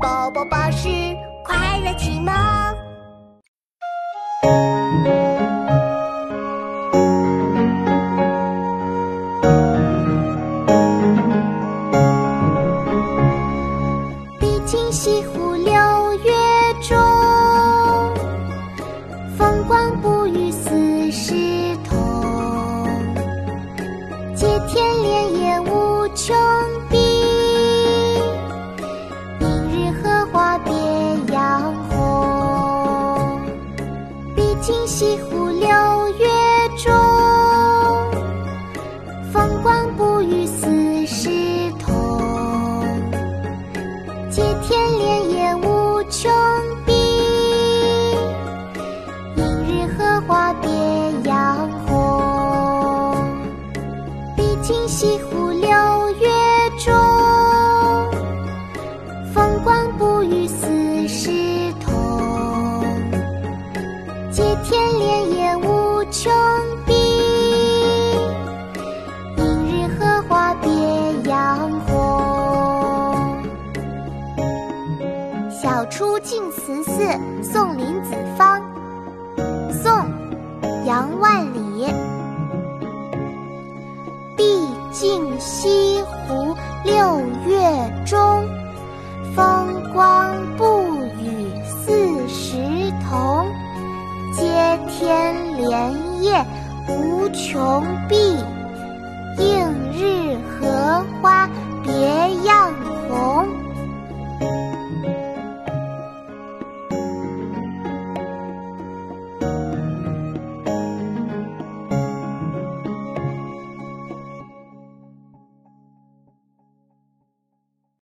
宝宝巴士快乐启蒙。毕竟西湖六月毕竟西湖六月中，风光不与四时同。接天莲叶无穷碧，映日荷花别样红。毕竟西湖六月接天莲叶无穷碧，映日荷花别样红。《晓出净慈寺送林子方》宋·杨万里。毕竟西湖六月中，莲叶无穷碧，映